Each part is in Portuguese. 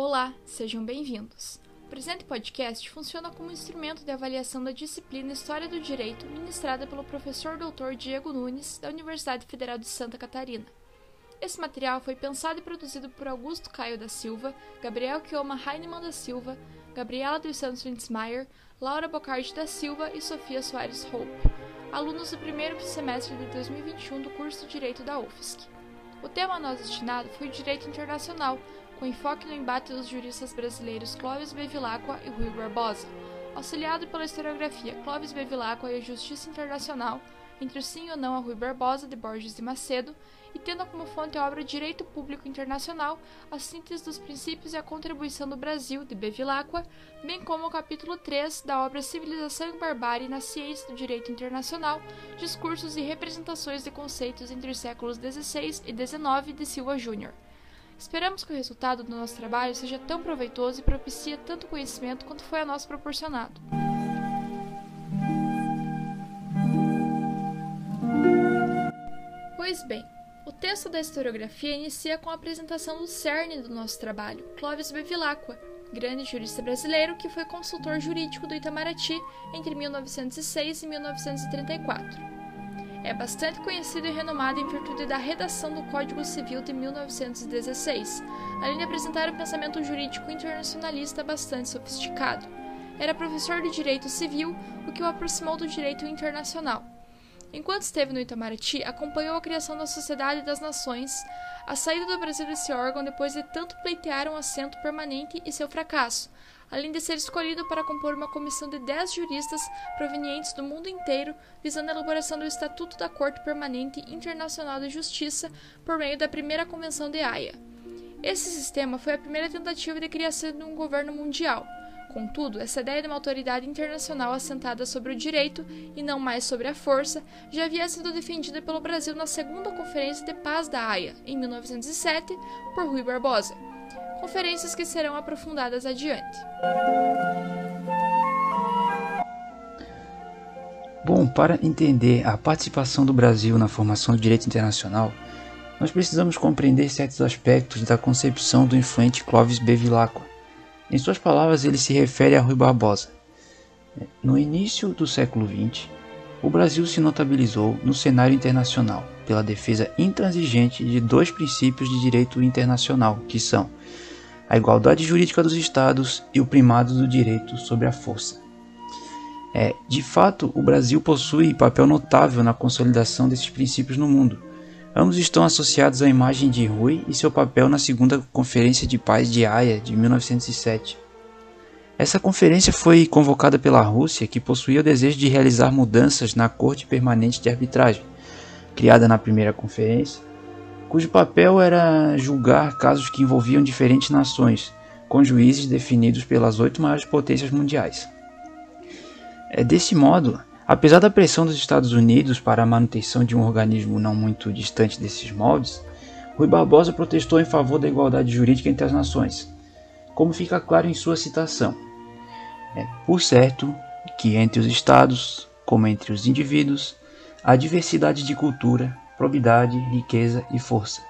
Olá, sejam bem-vindos. O presente podcast funciona como instrumento de avaliação da disciplina História do Direito ministrada pelo professor Dr. Diego Nunes, da Universidade Federal de Santa Catarina. Esse material foi pensado e produzido por Augusto Caio da Silva, Gabriel Kioma Heinemann da Silva, Gabriela dos Santos Windsmeyer, Laura Bocardi da Silva e Sofia Soares Hope, alunos do primeiro semestre de 2021 do curso de Direito da UFSC. O tema nós destinado foi o Direito Internacional, com enfoque no embate dos juristas brasileiros Clóvis Bevilacqua e Rui Barbosa, auxiliado pela historiografia Clóvis Bevilacqua e a Justiça Internacional, entre o sim ou não a Rui Barbosa, de Borges e Macedo, e tendo como fonte a obra Direito Público Internacional, a síntese dos princípios e a contribuição do Brasil, de Bevilacqua, bem como o capítulo 3 da obra Civilização e Barbárie na Ciência do Direito Internacional, Discursos e Representações de Conceitos entre os séculos XVI e XIX, de Silva Júnior. Esperamos que o resultado do nosso trabalho seja tão proveitoso e propicie tanto conhecimento quanto foi a nós proporcionado. Pois bem, o texto da historiografia inicia com a apresentação do cerne do nosso trabalho, Clóvis Bevilacqua, grande jurista brasileiro que foi consultor jurídico do Itamaraty entre 1906 e 1934. É bastante conhecido e renomado em virtude da redação do Código Civil de 1916, além de apresentar um pensamento jurídico internacionalista bastante sofisticado. Era professor de Direito Civil, o que o aproximou do direito internacional. Enquanto esteve no Itamaraty, acompanhou a criação da Sociedade das Nações, a saída do Brasil desse órgão depois de tanto pleitear um assento permanente e seu fracasso, além de ser escolhido para compor uma comissão de 10 juristas provenientes do mundo inteiro, visando a elaboração do Estatuto da Corte Permanente Internacional de Justiça por meio da primeira Convenção de Haia. Esse sistema foi a primeira tentativa de criação de um governo mundial. Contudo, essa ideia de uma autoridade internacional assentada sobre o direito e não mais sobre a força já havia sido defendida pelo Brasil na segunda Conferência de Paz da Haia, em 1907, por Rui Barbosa conferências que serão aprofundadas adiante. Bom, para entender a participação do Brasil na formação do direito internacional, nós precisamos compreender certos aspectos da concepção do influente Clovis Bevilacqua. Em suas palavras, ele se refere a Rui Barbosa. No início do século XX, o Brasil se notabilizou no cenário internacional pela defesa intransigente de dois princípios de direito internacional, que são a igualdade jurídica dos Estados e o primado do direito sobre a força. É, de fato, o Brasil possui papel notável na consolidação desses princípios no mundo. Ambos estão associados à imagem de Rui e seu papel na Segunda Conferência de Paz de Haia de 1907. Essa conferência foi convocada pela Rússia, que possuía o desejo de realizar mudanças na Corte Permanente de Arbitragem, criada na primeira conferência, cujo papel era julgar casos que envolviam diferentes nações, com juízes definidos pelas oito maiores potências mundiais. É desse modo, apesar da pressão dos Estados Unidos para a manutenção de um organismo não muito distante desses moldes, Rui Barbosa protestou em favor da igualdade jurídica entre as nações, como fica claro em sua citação. É, por certo que entre os Estados, como entre os indivíduos, há diversidade de cultura, probidade, riqueza e força.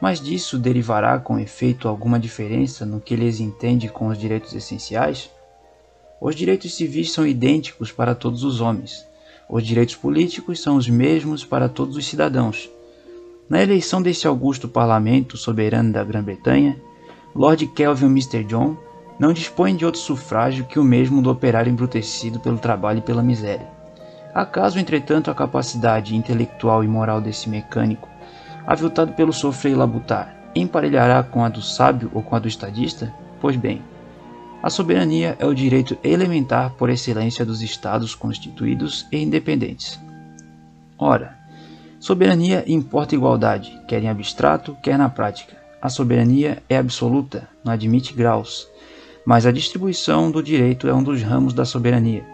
Mas disso derivará com efeito alguma diferença no que eles entendem com os direitos essenciais? Os direitos civis são idênticos para todos os homens. Os direitos políticos são os mesmos para todos os cidadãos. Na eleição desse augusto parlamento soberano da Grã-Bretanha, Lord Kelvin Mr. John não dispõe de outro sufrágio que o mesmo do operário embrutecido pelo trabalho e pela miséria. Acaso, entretanto, a capacidade intelectual e moral desse mecânico, aviltado pelo sofrer e labutar, emparelhará com a do sábio ou com a do estadista? Pois bem, a soberania é o direito elementar por excelência dos estados constituídos e independentes. Ora, soberania importa igualdade, quer em abstrato, quer na prática. A soberania é absoluta, não admite graus, mas a distribuição do direito é um dos ramos da soberania.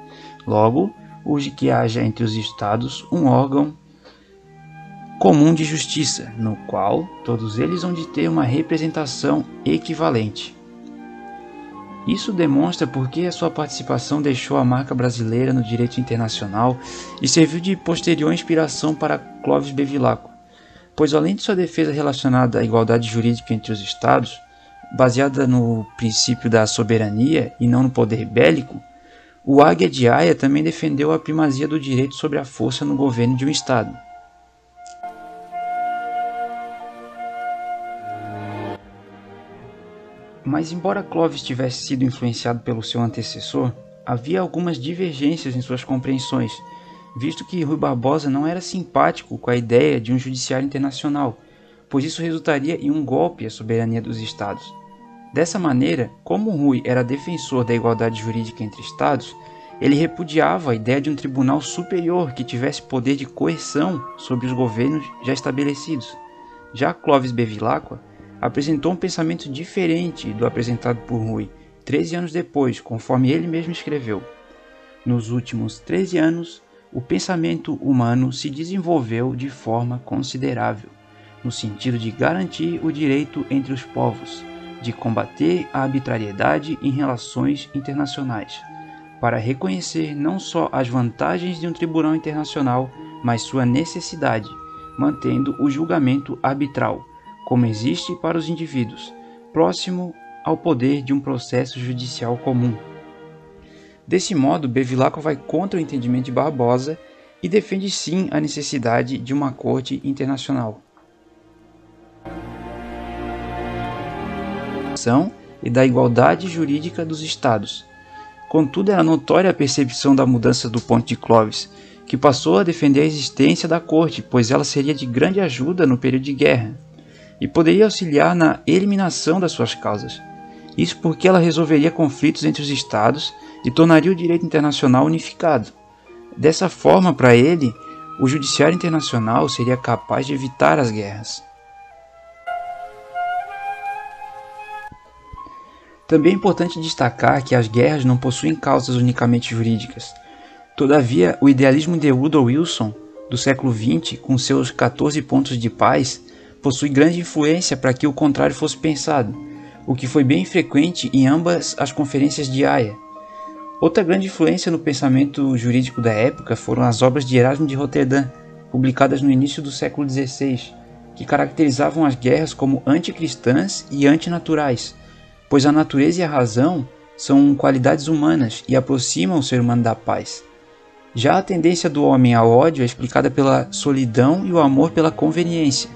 Logo, urge que haja entre os Estados um órgão comum de justiça, no qual todos eles vão de ter uma representação equivalente. Isso demonstra porque a sua participação deixou a marca brasileira no direito internacional e serviu de posterior inspiração para Clóvis Bevilacqua, pois além de sua defesa relacionada à igualdade jurídica entre os Estados, baseada no princípio da soberania e não no poder bélico, o Águia de Haia também defendeu a primazia do direito sobre a força no governo de um Estado. Mas, embora Clovis tivesse sido influenciado pelo seu antecessor, havia algumas divergências em suas compreensões, visto que Rui Barbosa não era simpático com a ideia de um judiciário internacional, pois isso resultaria em um golpe à soberania dos Estados. Dessa maneira, como Rui era defensor da igualdade jurídica entre Estados, ele repudiava a ideia de um tribunal superior que tivesse poder de coerção sobre os governos já estabelecidos. Já Clovis Bevilacqua apresentou um pensamento diferente do apresentado por Rui, 13 anos depois, conforme ele mesmo escreveu. Nos últimos 13 anos, o pensamento humano se desenvolveu de forma considerável, no sentido de garantir o direito entre os povos, de combater a arbitrariedade em relações internacionais, para reconhecer não só as vantagens de um tribunal internacional, mas sua necessidade, mantendo o julgamento arbitral, como existe para os indivíduos, próximo ao poder de um processo judicial comum. Desse modo, Bevilacqua vai contra o entendimento de Barbosa e defende sim a necessidade de uma corte internacional. E da igualdade jurídica dos Estados. Contudo, era notória a percepção da mudança do ponto de Clovis, que passou a defender a existência da corte, pois ela seria de grande ajuda no período de guerra e poderia auxiliar na eliminação das suas causas. Isso porque ela resolveria conflitos entre os estados e tornaria o direito internacional unificado. Dessa forma, para ele, o judiciário internacional seria capaz de evitar as guerras. Também é importante destacar que as guerras não possuem causas unicamente jurídicas. Todavia, o idealismo de Woodrow Wilson, do século XX, com seus 14 pontos de paz, possui grande influência para que o contrário fosse pensado, o que foi bem frequente em ambas as conferências de Haia. Outra grande influência no pensamento jurídico da época foram as obras de Erasmo de Roterdã, publicadas no início do século XVI, que caracterizavam as guerras como anticristãs e antinaturais, pois a natureza e a razão são qualidades humanas e aproximam o ser humano da paz. Já a tendência do homem ao ódio é explicada pela solidão e o amor pela conveniência.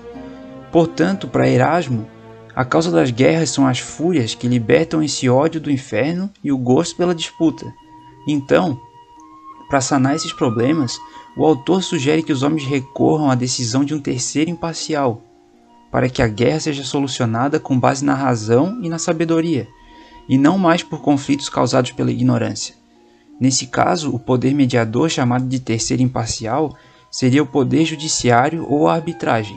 Portanto, para Erasmo, a causa das guerras são as fúrias que libertam esse ódio do inferno e o gosto pela disputa. Então, para sanar esses problemas, o autor sugere que os homens recorram à decisão de um terceiro imparcial, para que a guerra seja solucionada com base na razão e na sabedoria, e não mais por conflitos causados pela ignorância. Nesse caso, o poder mediador, chamado de terceiro imparcial, seria o poder judiciário ou a arbitragem.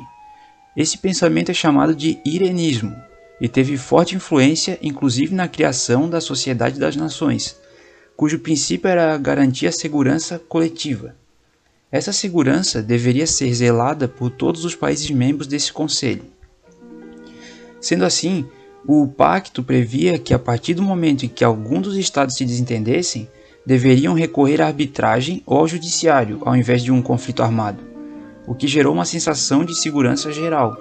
Esse pensamento é chamado de irenismo e teve forte influência inclusive na criação da Sociedade das Nações, cujo princípio era garantir a segurança coletiva. Essa segurança deveria ser zelada por todos os países membros desse conselho. Sendo assim, o pacto previa que a partir do momento em que algum dos estados se desentendessem, deveriam recorrer à arbitragem ou ao judiciário ao invés de um conflito armado o que gerou uma sensação de segurança geral.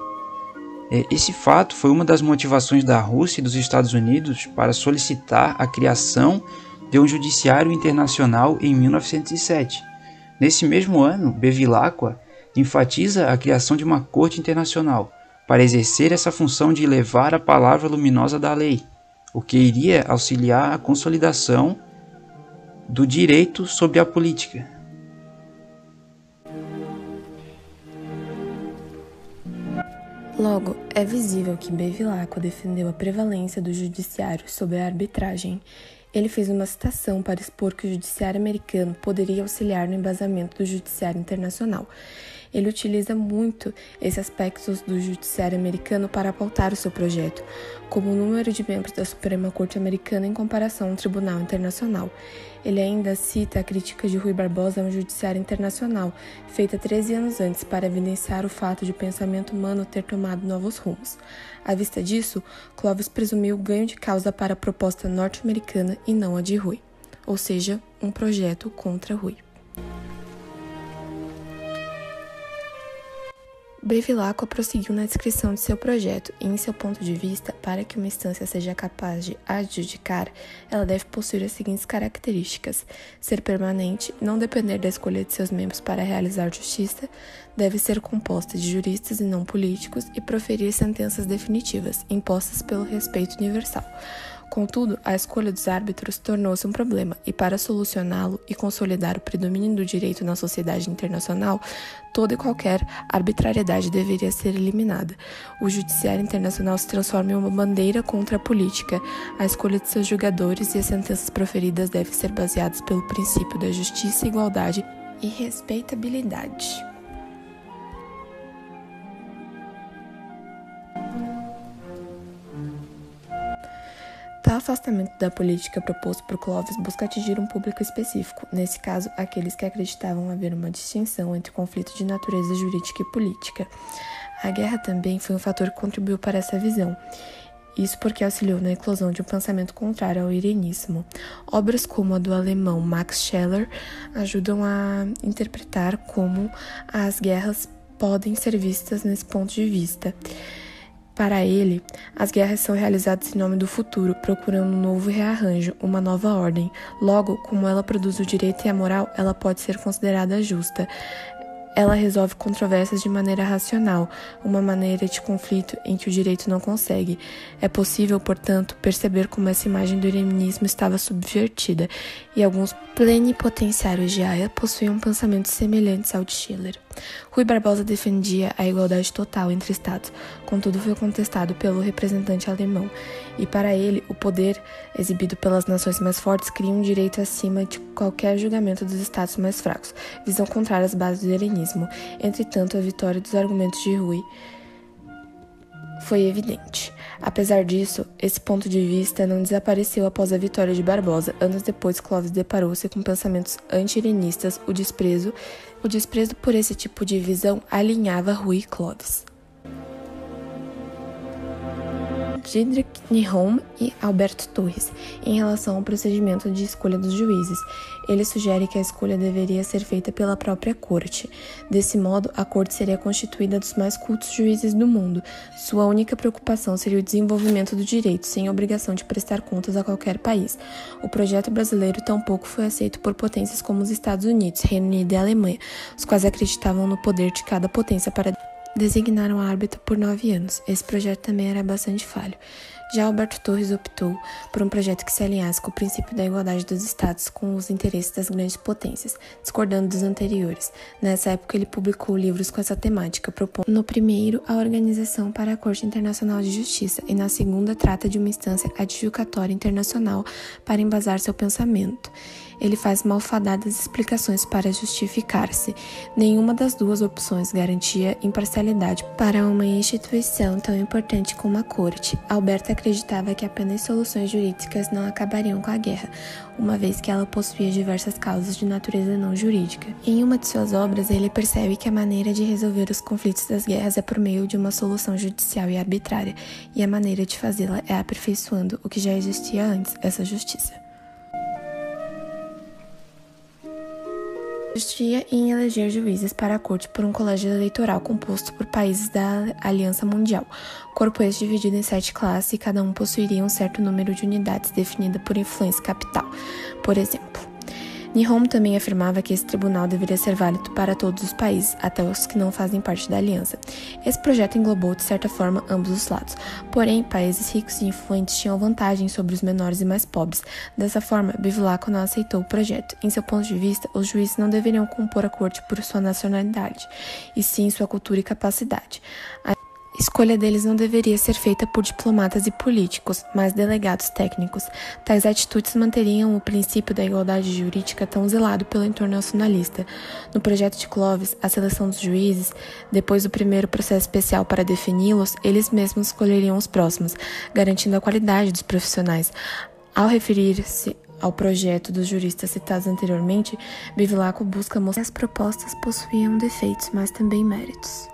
É, esse fato foi uma das motivações da Rússia e dos Estados Unidos para solicitar a criação de um judiciário internacional em 1907. Nesse mesmo ano, Bevilacqua enfatiza a criação de uma corte internacional para exercer essa função de levar a palavra luminosa da lei, o que iria auxiliar a consolidação do direito sobre a política. Logo, é visível que Bevilacqua defendeu a prevalência do judiciário sobre a arbitragem. Ele fez uma citação para expor que o judiciário americano poderia auxiliar no embasamento do judiciário internacional. Ele utiliza muito esses aspectos do judiciário americano para pautar o seu projeto, como o número de membros da Suprema Corte Americana em comparação ao Tribunal Internacional. Ele ainda cita a crítica de Rui Barbosa ao Judiciário Internacional, feita 13 anos antes para evidenciar o fato de o pensamento humano ter tomado novos rumos. À vista disso, Clovis presumiu ganho de causa para a proposta norte-americana e não a de Rui, ou seja, um projeto contra Rui. Bevilacqua prosseguiu na descrição de seu projeto e, em seu ponto de vista, para que uma instância seja capaz de adjudicar, ela deve possuir as seguintes características: ser permanente, não depender da escolha de seus membros para realizar justiça, deve ser composta de juristas e não políticos e proferir sentenças definitivas, impostas pelo respeito universal. Contudo, a escolha dos árbitros tornou-se um problema, e para solucioná-lo e consolidar o predomínio do direito na sociedade internacional, toda e qualquer arbitrariedade deveria ser eliminada. O judiciário internacional se transforma em uma bandeira contra a política. A escolha de seus julgadores e as sentenças proferidas devem ser baseadas pelo princípio da justiça, igualdade e respeitabilidade. Tal afastamento da política proposto por Clovis busca atingir um público específico, nesse caso, aqueles que acreditavam haver uma distinção entre conflitos de natureza jurídica e política. A guerra também foi um fator que contribuiu para essa visão. Isso porque auxiliou na eclosão de um pensamento contrário ao irenismo. Obras como a do alemão Max Scheler ajudam a interpretar como as guerras podem ser vistas nesse ponto de vista. Para ele, as guerras são realizadas em nome do futuro, procurando um novo rearranjo, uma nova ordem. Logo, como ela produz o direito e a moral, ela pode ser considerada justa. Ela resolve controvérsias de maneira racional, uma maneira de conflito em que o direito não consegue. É possível, portanto, perceber como essa imagem do iluminismo estava subvertida, e alguns plenipotenciários de Haia possuíam pensamentos semelhantes ao de Schiller. Rui Barbosa defendia a igualdade total entre Estados, contudo foi contestado pelo representante alemão, e para ele o poder exibido pelas nações mais fortes cria um direito acima de qualquer julgamento dos Estados mais fracos, visão contrária às bases do helenismo. Entretanto, a vitória dos argumentos de Rui foi evidente. Apesar disso, esse ponto de vista não desapareceu após a vitória de Barbosa. Anos depois, Clovis deparou-se com pensamentos anti-irenistas, o desprezo, o desprezo por esse tipo de visão alinhava Rui e Clovis. Diedrich Nihom e Alberto Torres, em relação ao procedimento de escolha dos juízes. Ele sugere que a escolha deveria ser feita pela própria corte. Desse modo, a corte seria constituída dos mais cultos juízes do mundo. Sua única preocupação seria o desenvolvimento do direito, sem obrigação de prestar contas a qualquer país. O projeto brasileiro tampouco foi aceito por potências como os Estados Unidos, Reino Unido e Alemanha, os quais acreditavam no poder de cada potência para designaram árbitro por nove anos. Esse projeto também era bastante falho. Já Alberto Torres optou por um projeto que se alinhasse com o princípio da igualdade dos estados com os interesses das grandes potências, discordando dos anteriores. Nessa época, ele publicou livros com essa temática, propondo no primeiro a Organização para a Corte Internacional de Justiça e na segunda trata de uma instância adjudicatória internacional para embasar seu pensamento ele faz malfadadas explicações para justificar-se. Nenhuma das duas opções garantia imparcialidade para uma instituição tão importante como a corte. Alberto acreditava que apenas soluções jurídicas não acabariam com a guerra, uma vez que ela possuía diversas causas de natureza não jurídica. Em uma de suas obras, ele percebe que a maneira de resolver os conflitos das guerras é por meio de uma solução judicial e arbitrária, e a maneira de fazê-la é aperfeiçoando o que já existia antes, essa justiça. Consistia em eleger juízes para a corte por um colégio eleitoral composto por países da Aliança Mundial. Corpo esse dividido em sete classes e cada um possuiria um certo número de unidades definida por influência capital. Por exemplo, Nihon também afirmava que esse tribunal deveria ser válido para todos os países, até os que não fazem parte da aliança. Esse projeto englobou, de certa forma, ambos os lados. Porém, países ricos e influentes tinham vantagem sobre os menores e mais pobres. Dessa forma, Bevilacqua não aceitou o projeto. Em seu ponto de vista, os juízes não deveriam compor a corte por sua nacionalidade, e sim sua cultura e capacidade. A escolha deles não deveria ser feita por diplomatas e políticos, mas delegados técnicos. Tais atitudes manteriam o princípio da igualdade jurídica tão zelado pelo internacionalista. No projeto de Clovis, a seleção dos juízes, depois do primeiro processo especial para defini-los, eles mesmos escolheriam os próximos, garantindo a qualidade dos profissionais. Ao referir-se ao projeto dos juristas citados anteriormente, Bevilacqua busca mostrar que as propostas possuíam defeitos, mas também méritos.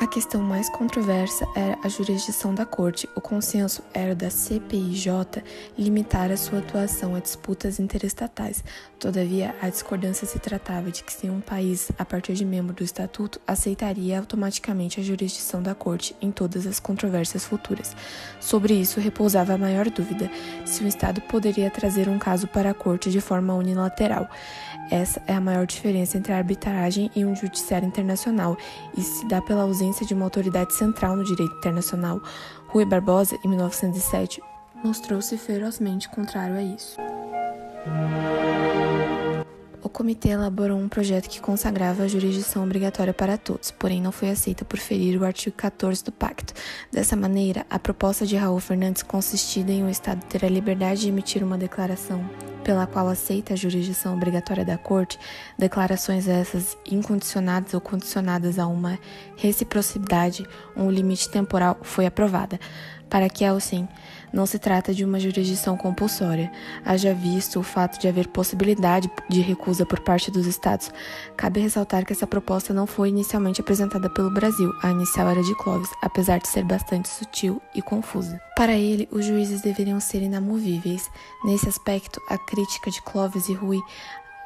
A questão mais controversa era a jurisdição da corte. O consenso era da CPIJ limitar a sua atuação a disputas interestatais. Todavia, a discordância se tratava de que se um país, a partir de membro do estatuto, aceitaria automaticamente a jurisdição da corte em todas as controvérsias futuras. Sobre isso repousava a maior dúvida: se o Estado poderia trazer um caso para a corte de forma unilateral. Essa é a maior diferença entre a arbitragem e um judiciário internacional, e se dá pela ausência de uma autoridade central no direito internacional. Rui Barbosa, em 1907, mostrou-se ferozmente contrário a isso. O comitê elaborou um projeto que consagrava a jurisdição obrigatória para todos, porém não foi aceita por ferir o artigo 14 do pacto. Dessa maneira, a proposta de Raul Fernandes consistida em o Estado ter a liberdade de emitir uma declaração pela qual aceita a jurisdição obrigatória da Corte, declarações essas incondicionadas ou condicionadas a uma reciprocidade ou um limite temporal, foi aprovada. Para Kelsen, não se trata de uma jurisdição compulsória, haja visto o fato de haver possibilidade de recusa por parte dos Estados. Cabe ressaltar que essa proposta não foi inicialmente apresentada pelo Brasil, a inicial era de Clovis, apesar de ser bastante sutil e confusa. Para ele, os juízes deveriam ser inamovíveis. Nesse aspecto, a crítica de Clovis e Rui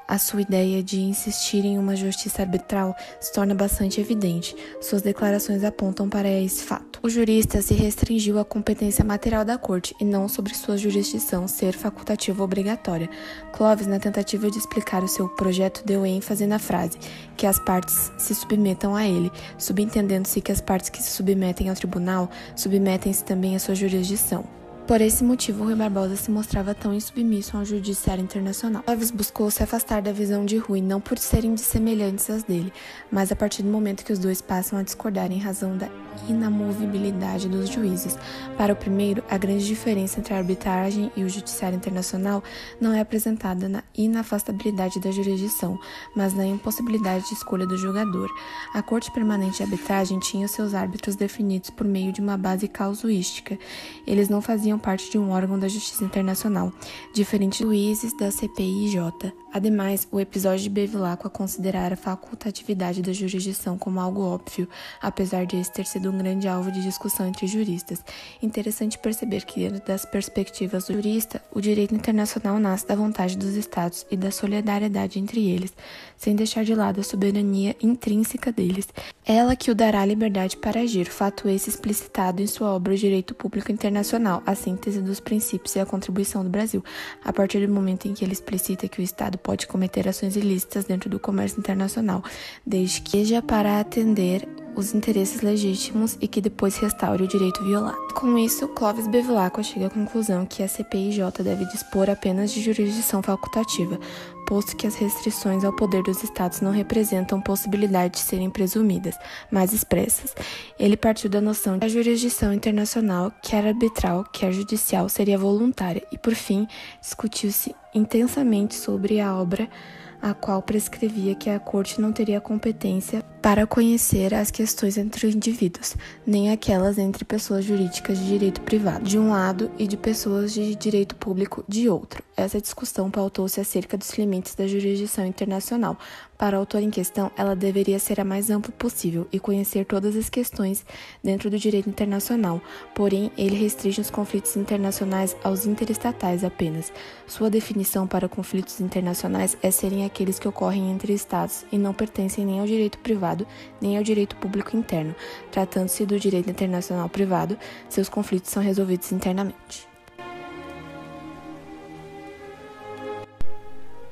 a sua ideia de insistir em uma justiça arbitral se torna bastante evidente. Suas declarações apontam para esse fato. O jurista se restringiu à competência material da corte e não sobre sua jurisdição ser facultativa ou obrigatória. Clovis, na tentativa de explicar o seu projeto, deu ênfase na frase que as partes se submetam a ele, subentendendo-se que as partes que se submetem ao tribunal submetem-se também à sua jurisdição. Por esse motivo, Rui Barbosa se mostrava tão insubmisso ao judiciário internacional. Alves buscou se afastar da visão de Rui, não por serem dissemelhantes às dele, mas a partir do momento que os dois passam a discordar em razão da inamovibilidade dos juízes. Para o primeiro, a grande diferença entre a arbitragem e o judiciário internacional não é apresentada na inafastabilidade da jurisdição, mas na impossibilidade de escolha do julgador. A Corte Permanente de Arbitragem tinha seus árbitros definidos por meio de uma base causuística. Eles não faziam parte de um órgão da Justiça Internacional, diferente juízes da CPIJ. Ademais, o episódio de Bevilacqua considerar a facultatividade da jurisdição como algo óbvio, apesar de esse ter sido um grande alvo de discussão entre juristas. Interessante perceber que, dentro das perspectivas do jurista, o direito internacional nasce da vontade dos Estados e da solidariedade entre eles, sem deixar de lado a soberania intrínseca deles. Ela que o dará liberdade para agir, fato esse explicitado em sua obra O Direito Público Internacional, a síntese dos princípios e a contribuição do Brasil, a partir do momento em que ele explicita que o Estado pode cometer ações ilícitas dentro do comércio internacional, desde que seja para atender os interesses legítimos e que depois restaure o direito violado. Com isso, Clóvis Bevilacqua chega à conclusão que a CPIJ deve dispor apenas de jurisdição facultativa, posto que as restrições ao poder dos Estados não representam possibilidade de serem presumidas, mas expressas. Ele partiu da noção de que a jurisdição internacional, quer arbitral, quer judicial, seria voluntária, e por fim, discutiu-se intensamente sobre a obra a qual prescrevia que a Corte não teria competência para conhecer as questões entre indivíduos, nem aquelas entre pessoas jurídicas de direito privado, de um lado, e de pessoas de direito público, de outro. Essa discussão pautou-se acerca dos limites da jurisdição internacional. Para o autor em questão, ela deveria ser a mais ampla possível e conhecer todas as questões dentro do direito internacional, porém, ele restringe os conflitos internacionais aos interestatais apenas. Sua definição para conflitos internacionais é serem aqueles que ocorrem entre Estados e não pertencem nem ao direito privado nem ao direito público interno. Tratando-se do direito internacional privado, seus conflitos são resolvidos internamente.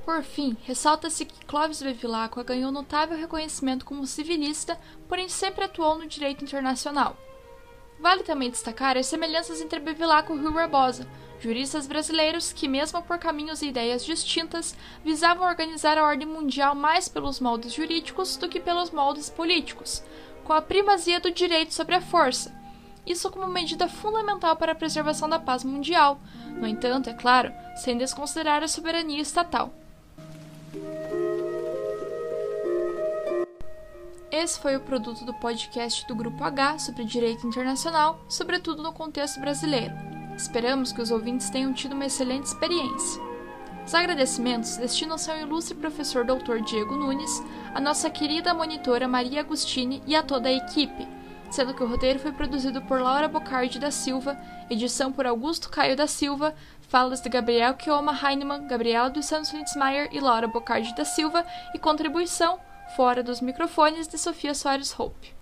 Por fim, ressalta-se que Clovis Bevilacqua ganhou notável reconhecimento como civilista, porém sempre atuou no direito internacional. Vale também destacar as semelhanças entre Bevilacqua e Rui Barbosa, juristas brasileiros que, mesmo por caminhos e ideias distintas, visavam organizar a ordem mundial mais pelos moldes jurídicos do que pelos moldes políticos, com a primazia do direito sobre a força, isso como medida fundamental para a preservação da paz mundial, no entanto, é claro, sem desconsiderar a soberania estatal. Esse foi o produto do podcast do Grupo H sobre direito internacional, sobretudo no contexto brasileiro. Esperamos que os ouvintes tenham tido uma excelente experiência. Os agradecimentos destinam-se ao ilustre professor Dr. Diego Nunes, a nossa querida monitora Maria Agostini e a toda a equipe. sendo que o roteiro foi produzido por Laura Bocardi da Silva, edição por Augusto Caio da Silva, falas de Gabriel Kioma Heinemann, Gabriela dos Santos Lindsmeyer e Laura Bocardi da Silva e contribuição, fora dos microfones, de Sofia Soares Hope.